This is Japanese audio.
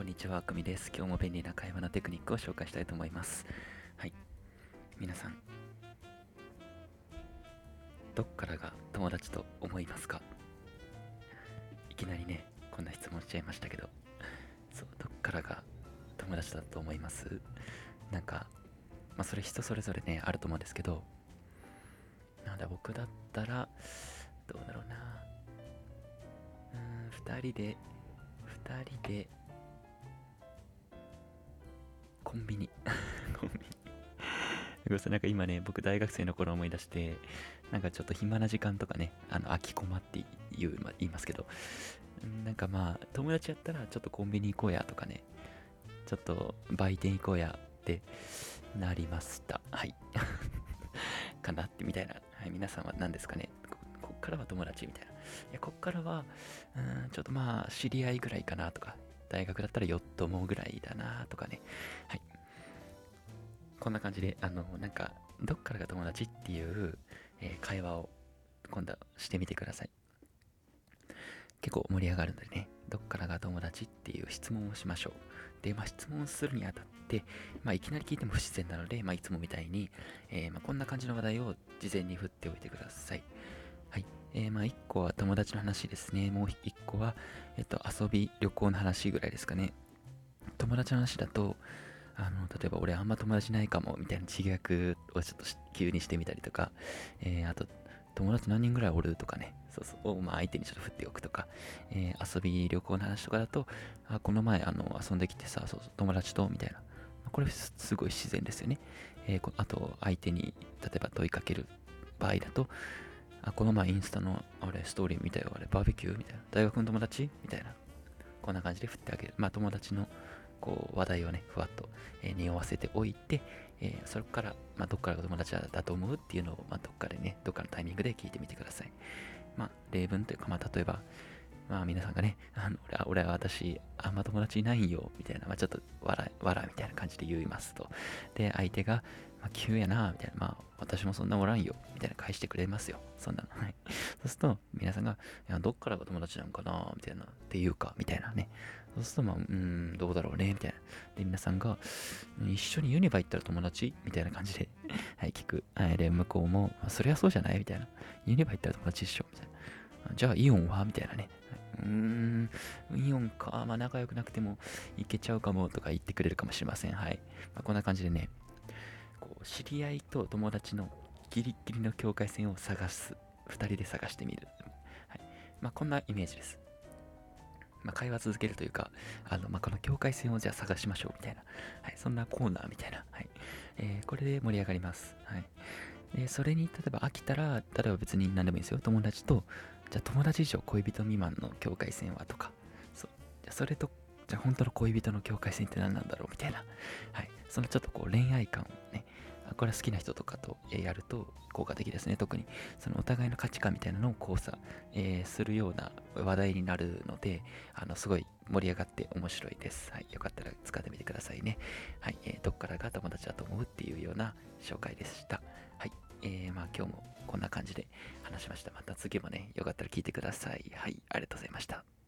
こんにちは、くみです。今日も便利な会話のテクニックを紹介したいと思います。はい。皆さん、どっからが友達と思いますか？いきなりね、こんな質問しちゃいましたけど、そう、どっからが友達だと思います？なんか、まあ、それ人それぞれね、あると思うんですけど、なんだ、僕だったら、どうだろうな。うん、二人で、二人で、コンビニ。コンビニ。ごめんなさい、なんか今ね、僕大学生の頃思い出して、なんかちょっと暇な時間とかね、あの、空きコマって言う、ま、言いますけど、なんかまあ、友達やったらちょっとコンビニ行こうやとかね、ちょっと売店行こうやってなりました。はい。かなってみたいな。はい、皆さんは何ですかね？ここっからは友達みたいな。いや、こっからは、うん、ちょっとまあ、知り合いぐらいかなとか、大学だったらよっともぐらいだなとかね。はい。こんな感じで、あの、なんか、どっからが友達っていう、えー、会話を今度してみてください。結構盛り上がるのでね、どっからが友達っていう質問をしましょう。で、まあ、質問するにあたって、まあ、いきなり聞いても不自然なので、まあ、いつもみたいに、えー、まあ、こんな感じの話題を事前に振っておいてください。はい。えー、まあ、1個は友達の話ですね。もう1個は、えっと、遊び、旅行の話ぐらいですかね。友達の話だと、あの、例えば俺あんま友達ないかも、みたいな自虐をちょっと急にしてみたりとか、えー、あと、友達何人ぐらいおるとかね、そうそう、まあ、相手にちょっと振っておくとか、えー、遊び、旅行の話とかだと、あ、この前、あの、遊んできてさ、そうそう友達と、みたいな。これすごい自然ですよね。えー、あと、相手に、例えば問いかける場合だと、あ、この前インスタのあれストーリー見たよ、あれバーベキューみたいな。大学の友達？みたいな。こんな感じで振ってあげる。まあ友達のこう話題をね、ふわっと、えー、匂わせておいて、えー、それから、まあ、どっからが友達だと思うっていうのを、まあ、どっかでね、どっかのタイミングで聞いてみてください。まあ、例文というか、まあ、例えば、まあ、皆さんがね、あの俺は俺は私、あんま友達いないよ、みたいな、まあ、ちょっと笑い、笑いみたいな感じで言いますと。で、相手が、まあ、急やな、みたいな、まあ、私もそんなおらんよ、みたいな返してくれますよ。そんなの。はい。そうすると、皆さんが、いや、どっからが友達なんかな、みたいな、っていうか、みたいなね。そうすると、まあ、うん、どうだろうね、みたいな。で、皆さんが、一緒にユニバ行ったら友達？みたいな感じで、はい、聞く。はい、で、向こうも、まあ、そりゃそうじゃない？みたいな。ユニバ行ったら友達一緒みたいな。じゃあ、イオンは？みたいなね。うーん、イオンか、まあ仲良くなくてもいけちゃうかも？とか言ってくれるかもしれません。はい。まあ、こんな感じでね、こう、知り合いと友達のギリギリの境界線を探す。二人で探してみる。はい。まあ、こんなイメージです。まあ、会話続けるというか、あの、まあ、この境界線をじゃあ探しましょうみたいな、はい、そんなコーナーみたいな、はい、えー、これで盛り上がります。はい。で、それに、例えば飽きたら、例えば別に何でもいいですよ。友達と、じゃあ友達以上恋人未満の境界線はとか、そう。じゃあそれと、じゃあ本当の恋人の境界線って何なんだろうみたいな、はい。そのちょっとこう恋愛感をね、これは好きな人とかとやると効果的ですね。特にそのお互いの価値観みたいなのを交差、えー、するような話題になるので、あのすごい盛り上がって面白いです。はい、よかったら使ってみてくださいね。はい、えー、どっからが友達だと思うっていうような紹介でした。はい、えー、まあ今日もこんな感じで話しました。また次もね、よかったら聞いてください。はい、ありがとうございました。